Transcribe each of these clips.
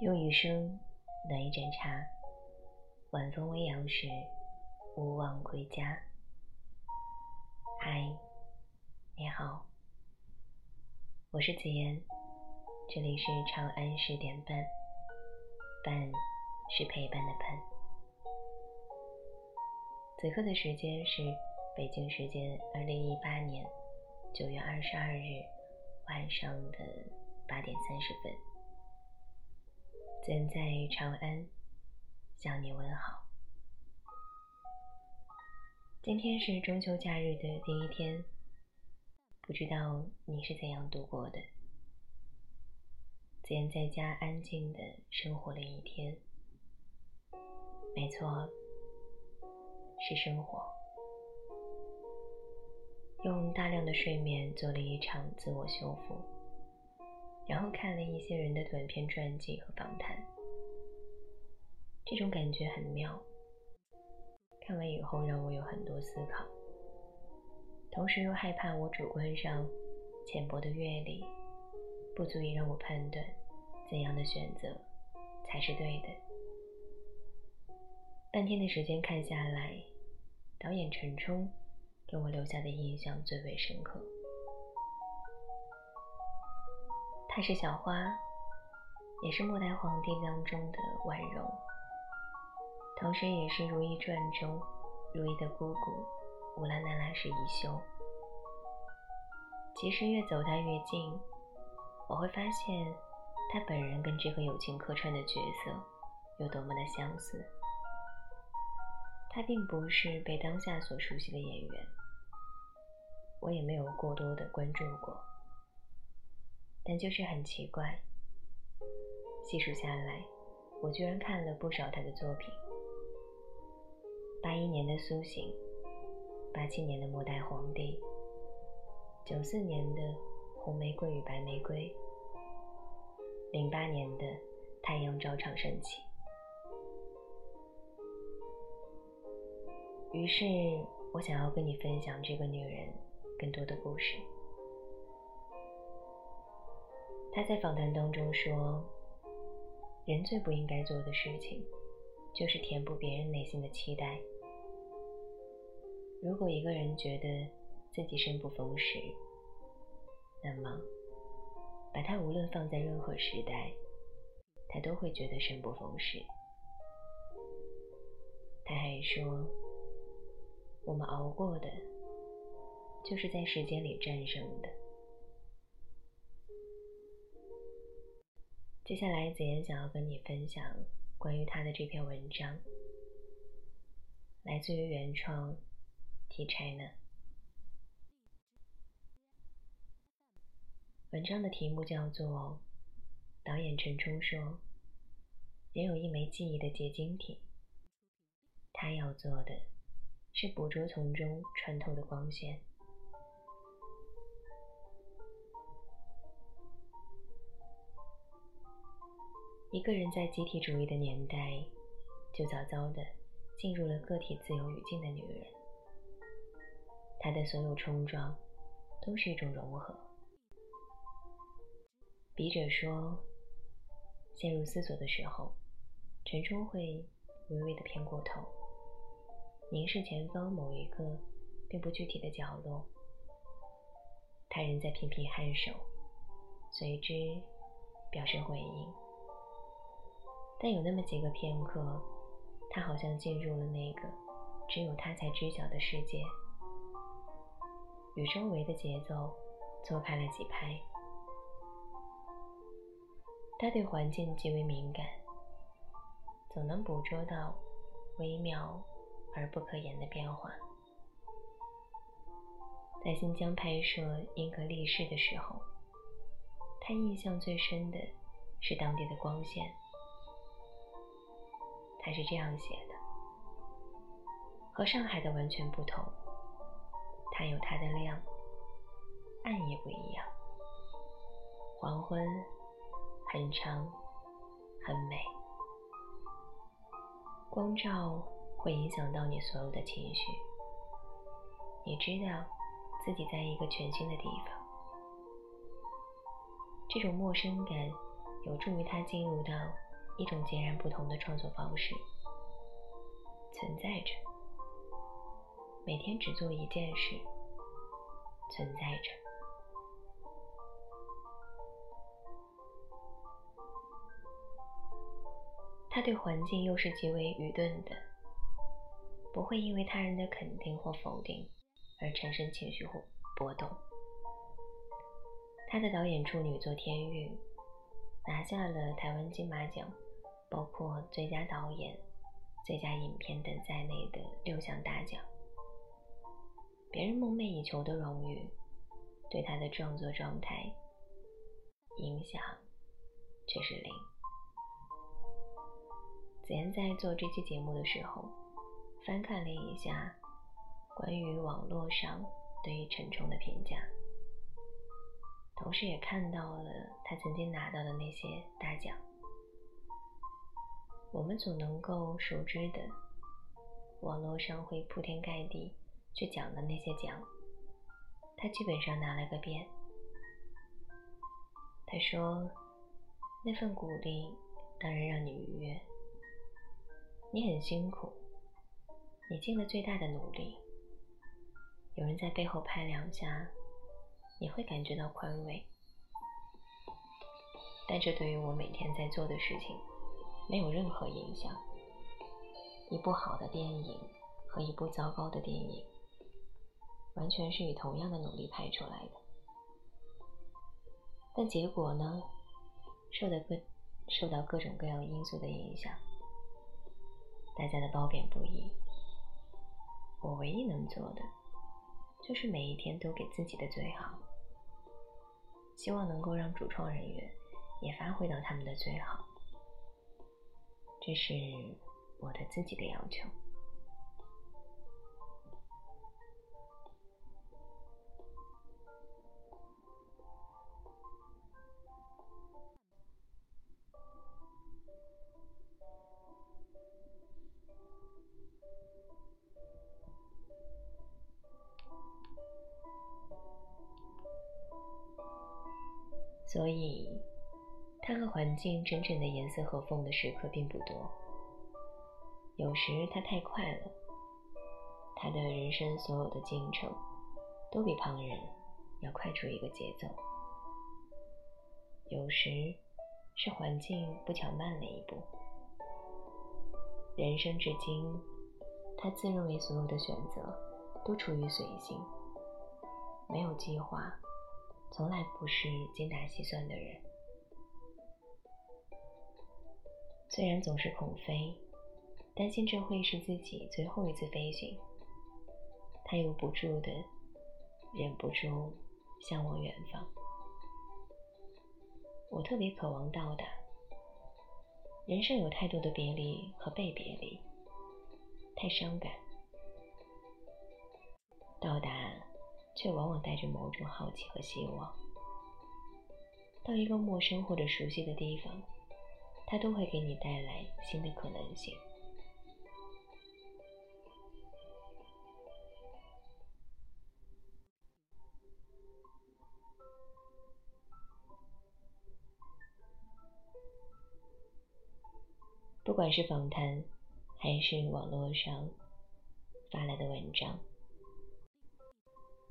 用余生暖一盏茶，晚风微扬时，勿忘归家。嗨，你好，我是子言，这里是长安十点半，伴是陪伴的伴。此刻的时间是北京时间二零一八年九月二十二日晚上的八点三十分。现在长安向你问好。今天是中秋假日的第一天，不知道你是怎样度过的？今天在家安静的生活了一天，没错，是生活。用大量的睡眠做了一场自我修复。然后看了一些人的短篇传记和访谈，这种感觉很妙。看完以后让我有很多思考，同时又害怕我主观上浅薄的阅历不足以让我判断怎样的选择才是对的。半天的时间看下来，导演陈冲给我留下的印象最为深刻。她是小花，也是末代皇帝当中的婉容，同时也是《如懿传》中如懿的姑姑乌拉那拉氏宜修。其实越走她越近，我会发现她本人跟这个友情客串的角色有多么的相似。她并不是被当下所熟悉的演员，我也没有过多的关注过。但就是很奇怪，细数下来，我居然看了不少他的作品：八一年的《苏醒》，八七年的《末代皇帝》，九四年的《红玫瑰与白玫瑰》，零八年的《太阳照常升起》。于是我想要跟你分享这个女人更多的故事。他在访谈当中说：“人最不应该做的事情，就是填补别人内心的期待。如果一个人觉得自己生不逢时，那么把他无论放在任何时代，他都会觉得生不逢时。”他还说：“我们熬过的，就是在时间里战胜的。”接下来，子言想要跟你分享关于他的这篇文章，来自于原创 T China。文章的题目叫做《导演陈冲说，人有一枚记忆的结晶体，他要做的是捕捉从中穿透的光线。》一个人在集体主义的年代，就早早的进入了个体自由语境的女人，她的所有冲撞都是一种融合。笔者说，陷入思索的时候，陈冲会微微的偏过头，凝视前方某一个并不具体的角落，他人在频频颔首，随之表示回应。但有那么几个片刻，他好像进入了那个只有他才知晓的世界，与周围的节奏错开了几拍。他对环境极为敏感，总能捕捉到微妙而不可言的变化。在新疆拍摄《英格力士》的时候，他印象最深的是当地的光线。他是这样写的：和上海的完全不同，它有它的亮，暗也不一样。黄昏很长，很美，光照会影响到你所有的情绪。你知道自己在一个全新的地方，这种陌生感有助于他进入到一种截然不同的创作方式，存在着，每天只做一件事，存在着。他对环境又是极为愚钝的，不会因为他人的肯定或否定而产生情绪或波动。他的导演处女作《天韵》拿下了台湾金马奖，包括最佳导演、最佳影片等在内的六项大奖。别人梦寐以求的荣誉，对他的创作状态影响却是零。子妍在做这期节目的时候，翻看了一下关于网络上对于陈冲的评价，同时也看到了他曾经拿到的那些大奖。我们所能够熟知的，网络上会铺天盖地去讲的那些奖，他基本上拿了个遍。他说：“那份鼓励当然让你愉悦。”你很辛苦，你尽了最大的努力。有人在背后拍两下，你会感觉到宽慰。但这对于我每天在做的事情没有任何影响。一部好的电影和一部糟糕的电影，完全是以同样的努力拍出来的，但结果呢，受到各受到各种各样因素的影响。大家的褒贬不一，我唯一能做的，就是每一天都给自己的最好，希望能够让主创人员也发挥到他们的最好，这是我的自己的要求。环境真正的严丝合缝的时刻并不多。有时他太快了，他的人生所有的进程都比旁人要快出一个节奏。有时是环境不巧慢了一步。人生至今，他自认为所有的选择都处于随性，没有计划。从来不是精打细算的人，虽然总是恐飞，担心这会是自己最后一次飞行，他又不住的忍不住向往远方。我特别渴望到达，人生有太多的别离和被别离，太伤感，到达。却往往带着某种好奇和希望。到一个陌生或者熟悉的地方，它都会给你带来新的可能性。不管是访谈，还是网络上发来的文章。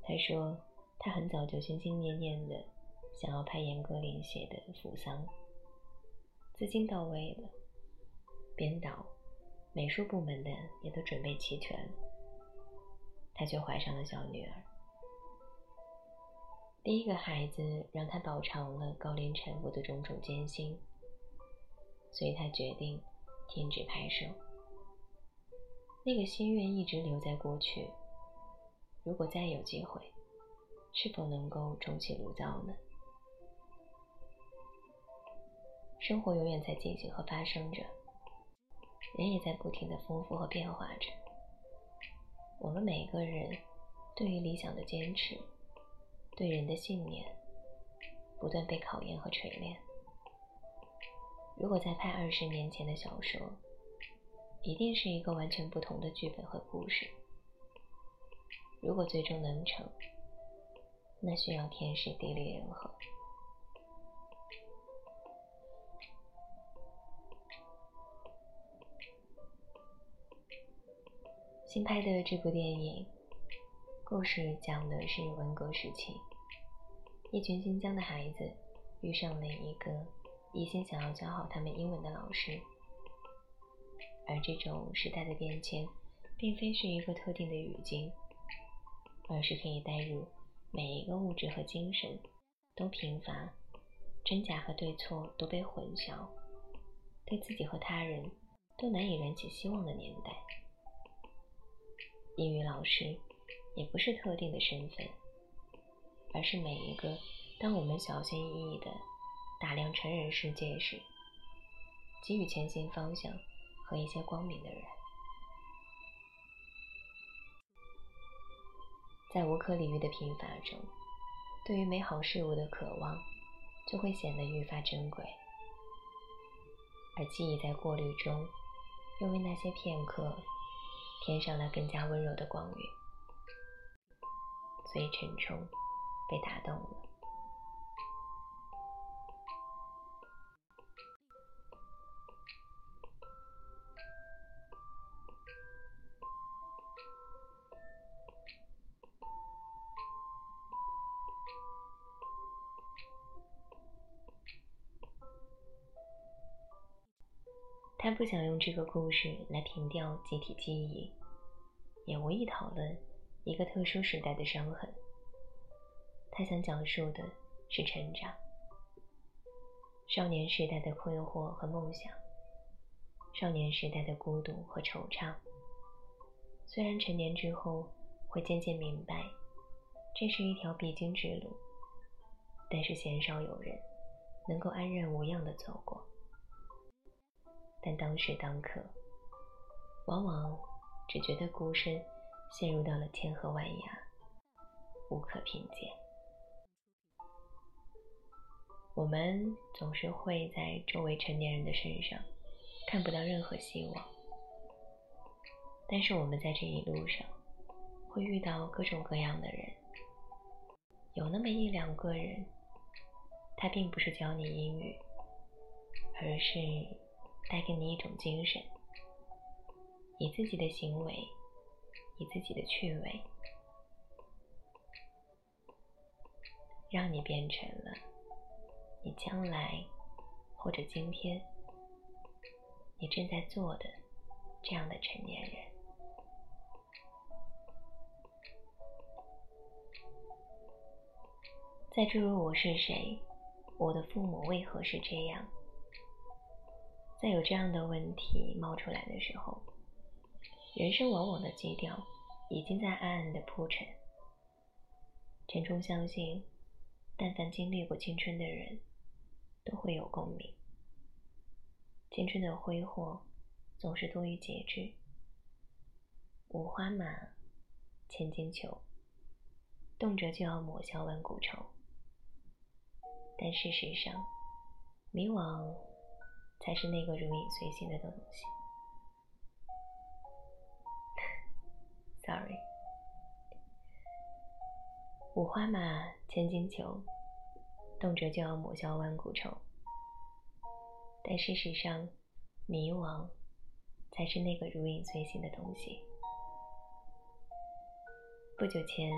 他说，他很早就心心念念的想要拍严歌苓写的《扶桑》，资金到位了，编导、美术部门的也都准备齐全了，他却怀上了小女儿。第一个孩子让他饱尝了高龄产妇的种种艰辛，所以他决定停止拍摄。那个心愿一直留在过去。如果再有机会，是否能够重启炉灶呢？生活永远在进行和发生着，人也在不停的丰富和变化着。我们每个人对于理想的坚持，对人的信念，不断被考验和锤炼。如果再拍二十年前的小说，一定是一个完全不同的剧本和故事。如果最终能成，那需要天时地利人和。新拍的这部电影，故事讲的是文革时期，一群新疆的孩子遇上了一个一心想要教好他们英文的老师，而这种时代的变迁，并非是一个特定的语境，而是可以带入每一个物质和精神都贫乏，真假和对错都被混淆，对自己和他人都难以燃起希望的年代。英语老师也不是特定的身份，而是每一个当我们小心翼翼地打量成人世界时，给予前行方向和一些光明的人。在无可理喻的贫乏中，对于美好事物的渴望就会显得愈发珍贵，而记忆在过滤中，又为那些片刻。添上了更加温柔的光晕，所以陈冲被打动了。他不想用这个故事来平掉集体记忆，也无意讨论一个特殊时代的伤痕。他想讲述的是成长，少年时代的困惑和梦想，少年时代的孤独和惆怅。虽然成年之后会渐渐明白，这是一条必经之路，但是鲜少有人能够安然无恙地走过。但当时当刻，往往只觉得孤身陷入到了千河万崖，无可凭借。我们总是会在周围成年人的身上看不到任何希望，但是我们在这一路上会遇到各种各样的人，有那么一两个人，他并不是教你英语，而是。带给你一种精神，以自己的行为，以自己的趣味，让你变成了你将来或者今天你正在做的这样的成年人。在诸如我是谁，我的父母为何是这样？在有这样的问题冒出来的时候，人生往往的基调已经在暗暗的铺陈。陈冲相信，但凡经历过青春的人，都会有共鸣。青春的挥霍总是多于节制，五花马，千金裘，动辄就要抹消万古愁。但事实上，迷惘。才是那个如影随形的东西。Sorry，五花马，千金裘，动辄就要抹消万古愁。但事实上，迷惘才是那个如影随形的东西。不久前，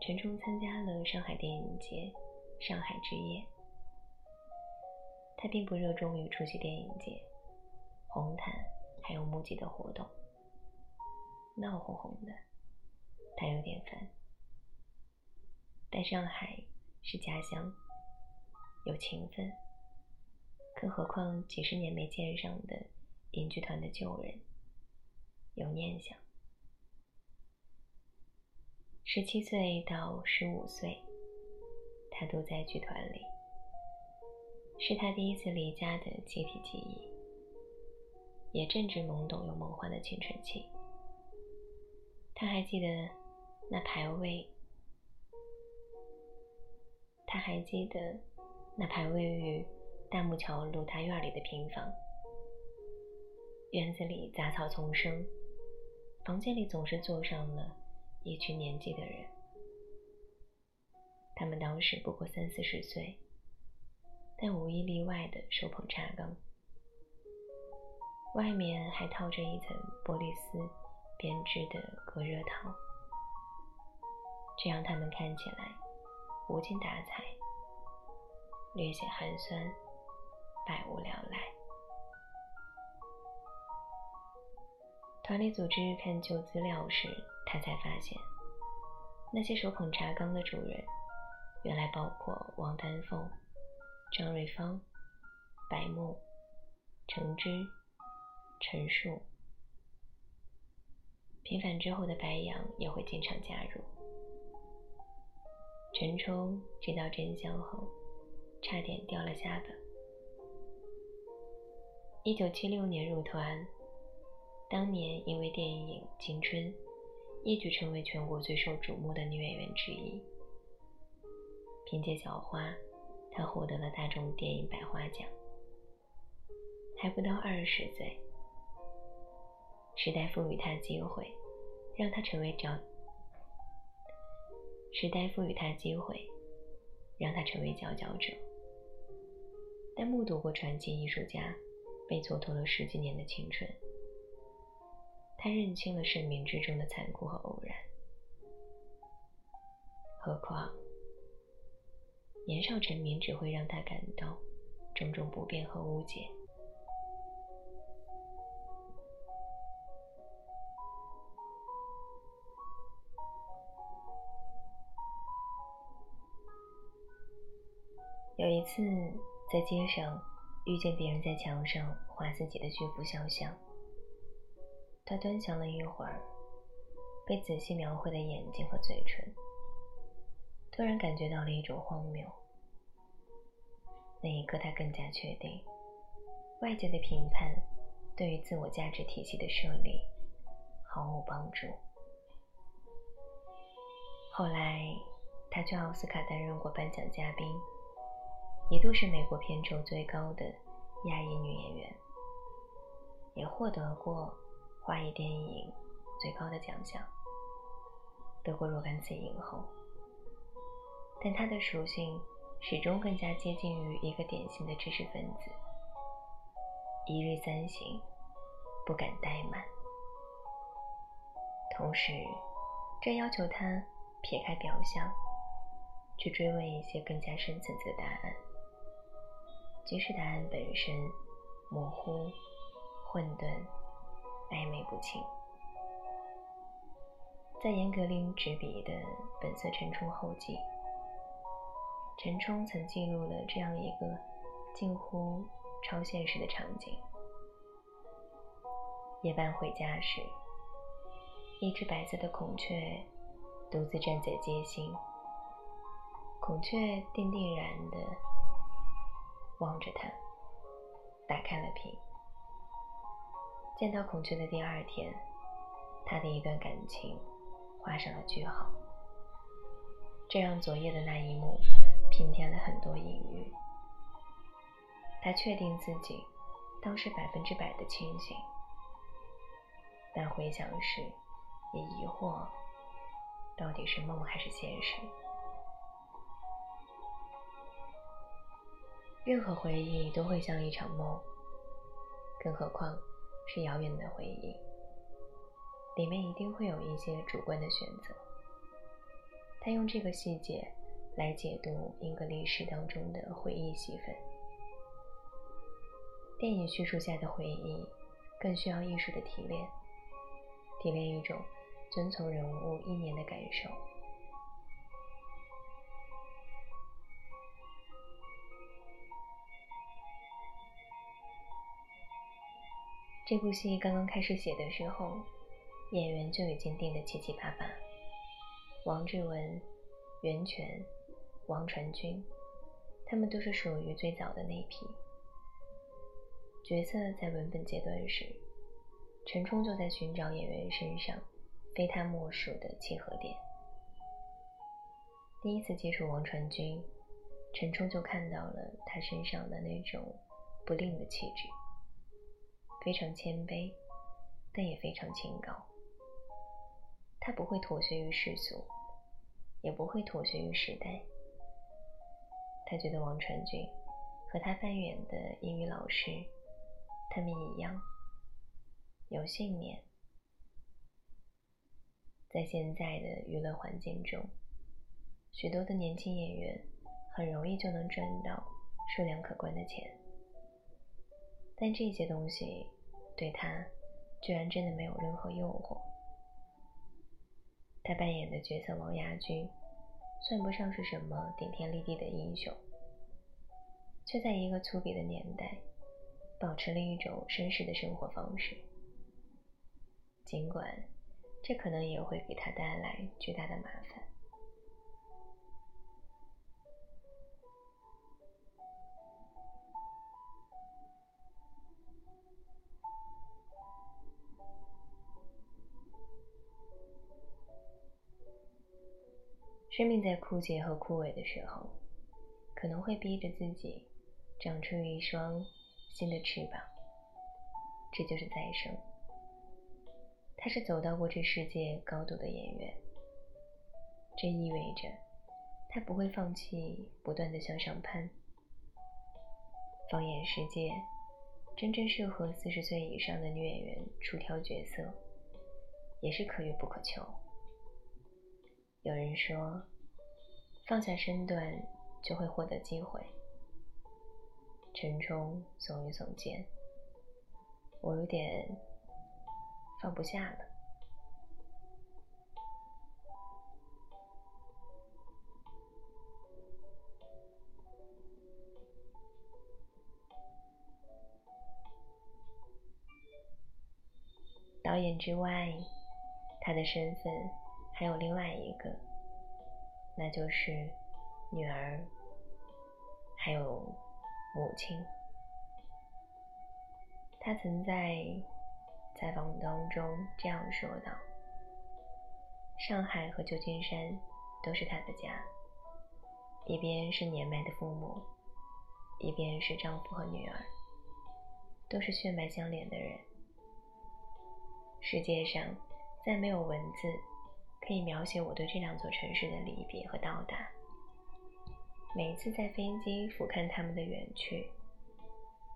陈冲参加了上海电影节“上海之夜”。他并不热衷于出席电影节、红毯还有募集的活动，闹哄哄的，他有点烦。但上海是家乡，有情分，更何况几十年没见上的影剧团的旧人，有念想。十七岁到十五岁，他都在剧团里。是他第一次离家的集体记忆，也正值懵懂又梦幻的青春期。他还记得那排位，他还记得那排位于大木桥路他院里的平房，院子里杂草丛生，房间里总是坐上了一群年纪的人，他们当时不过三四十岁。但无一例外的手捧茶缸，外面还套着一层玻璃丝编织的隔热套，这让他们看起来无精打采，略显寒酸，百无聊赖。团里组织看旧资料时，他才发现，那些手捧茶缸的主人，原来包括王丹凤、张瑞芳、白木、程之、陈树。平反之后的白杨也会经常加入。陈冲知道真相后，差点掉了下巴。一九七六年入团。当年因为电影《青春》，一举成为全国最受瞩目的女演员之一。凭借《小花》，他获得了大众电影百花奖。还不到二十岁，时代赋予他机会，让他成为佼。时代赋予他机会，让他成为佼佼者。但目睹过传奇艺术家被蹉跎了十几年的青春。他认清了生命之中的残酷和偶然，何况年少成名只会让他感到种种不便和误解。有一次在街上遇见别人在墙上画自己的巨幅肖像。他端详了一会儿被仔细描绘的眼睛和嘴唇，突然感觉到了一种荒谬。那一刻，他更加确定，外界的评判对于自我价值体系的设立毫无帮助。后来，他去奥斯卡担任过颁奖嘉宾，一度是美国片酬最高的亚裔女演员，也获得过。华语电影最高的奖项，得过若干次影后，但他的属性始终更加接近于一个典型的知识分子，一日三省，不敢怠慢。同时，这要求他撇开表象，去追问一些更加深层次的答案，即使答案本身模糊、混沌。暧昧不清。在严歌苓执笔的《本色陈冲后记》，陈冲曾记录了这样一个近乎超现实的场景：夜半回家时，一只白色的孔雀独自站在街心，孔雀定定然的望着他，打开了屏。见到孔雀的第二天，他的一段感情画上了句号。这让昨夜的那一幕平添了很多隐喻。他确定自己当时百分之百的清醒，但回想时也疑惑，到底是梦还是现实？任何回忆都会像一场梦，更何况……是遥远的回忆，里面一定会有一些主观的选择。他用这个细节来解读英格历史当中的回忆戏份。电影叙述下的回忆，更需要艺术的提炼，提炼一种遵从人物意念的感受。这部戏刚刚开始写的时候，演员就已经定得七七八八。王志文、袁泉、王传君，他们都是属于最早的那批。角色在文本阶段时，陈冲就在寻找演员身上非他莫属的契合点。第一次接触王传君，陈冲就看到了他身上的那种不吝的气质。非常谦卑，但也非常清高。他不会妥协于世俗，也不会妥协于时代。他觉得王传君和他扮演的英语老师，他们一样，有信念，在现在的娱乐环境中，许多的年轻演员很容易就能赚到数量可观的钱，但这些东西对他居然真的没有任何诱惑。他扮演的角色王亚军，算不上是什么顶天立地的英雄，却在一个粗鄙的年代，保持了一种绅士的生活方式。尽管这可能也会给他带来巨大的麻烦。生命在枯竭和枯萎的时候，可能会逼着自己长出一双新的翅膀，这就是再生。他是走到过这世界高度的演员，这意味着他不会放弃不断的向上攀。放眼世界，真正适合四十岁以上的女演员出挑角色，也是可遇不可求。有人说，放下身段就会获得机会。陈冲耸一耸肩，我有点放不下了。导演之外，他的身份。还有另外一个，那就是女儿，还有母亲。他曾在采访当中这样说道：“上海和旧金山都是他的家，一边是年迈的父母，一边是丈夫和女儿，都是血脉相连的人。世界上再没有文字。”可以描写我对这两座城市的离别和到达。每次在飞机俯瞰他们的远去，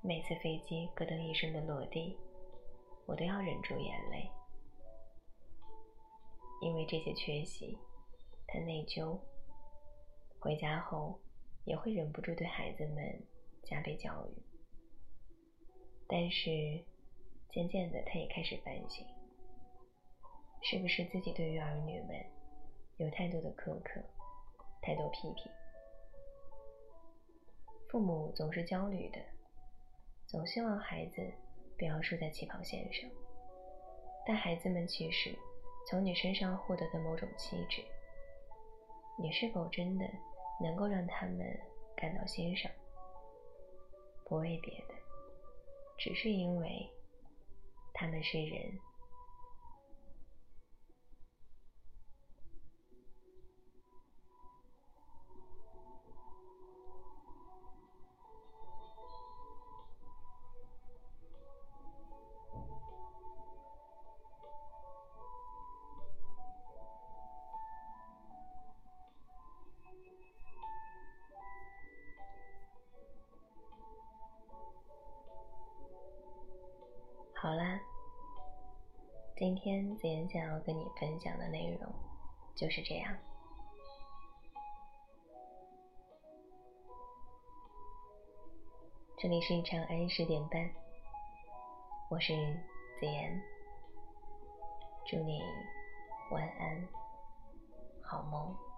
每次飞机咯噔一声的落地，我都要忍住眼泪，因为这些缺席，他内疚。回家后也会忍不住对孩子们加倍教育，但是渐渐的，他也开始反省。是不是自己对于儿女们有太多的苛刻，太多批评？父母总是焦虑的，总希望孩子不要输在起跑线上。但孩子们其实从你身上获得的某种气质，你是否真的能够让他们感到欣赏？不为别的，只是因为他们是人。天子妍想要跟你分享的内容就是这样。这里是长安十点半，我是子妍，祝你晚安，好梦。